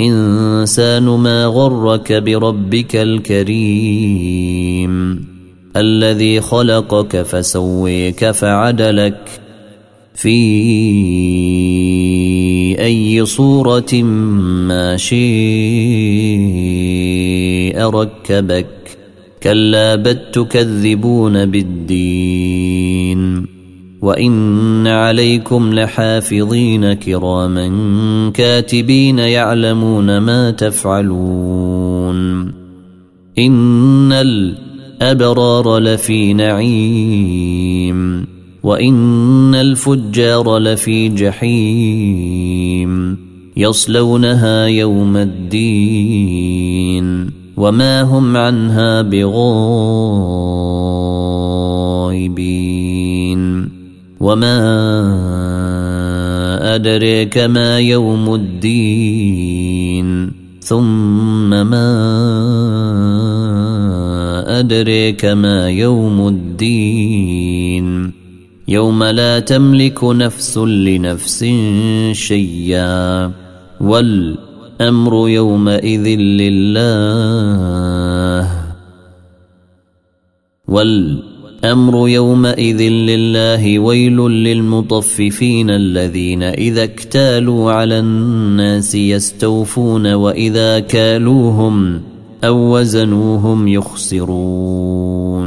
الإنسان ما غرك بربك الكريم. الذي خلقك فسويك فعدلك في أي صورة ما شيء ركبك. كلا بل تكذبون بالدين. وان عليكم لحافظين كراما كاتبين يعلمون ما تفعلون ان الابرار لفي نعيم وان الفجار لفي جحيم يصلونها يوم الدين وما هم عنها بغائبين وما أدريك ما يوم الدين ثم ما أدريك ما يوم الدين يوم لا تملك نفس لنفس شيئا والأمر يومئذ لله والأمر الأمر يومئذ لله ويل للمطففين الذين إذا اكتالوا على الناس يستوفون وإذا كالوهم أو وزنوهم يخسرون.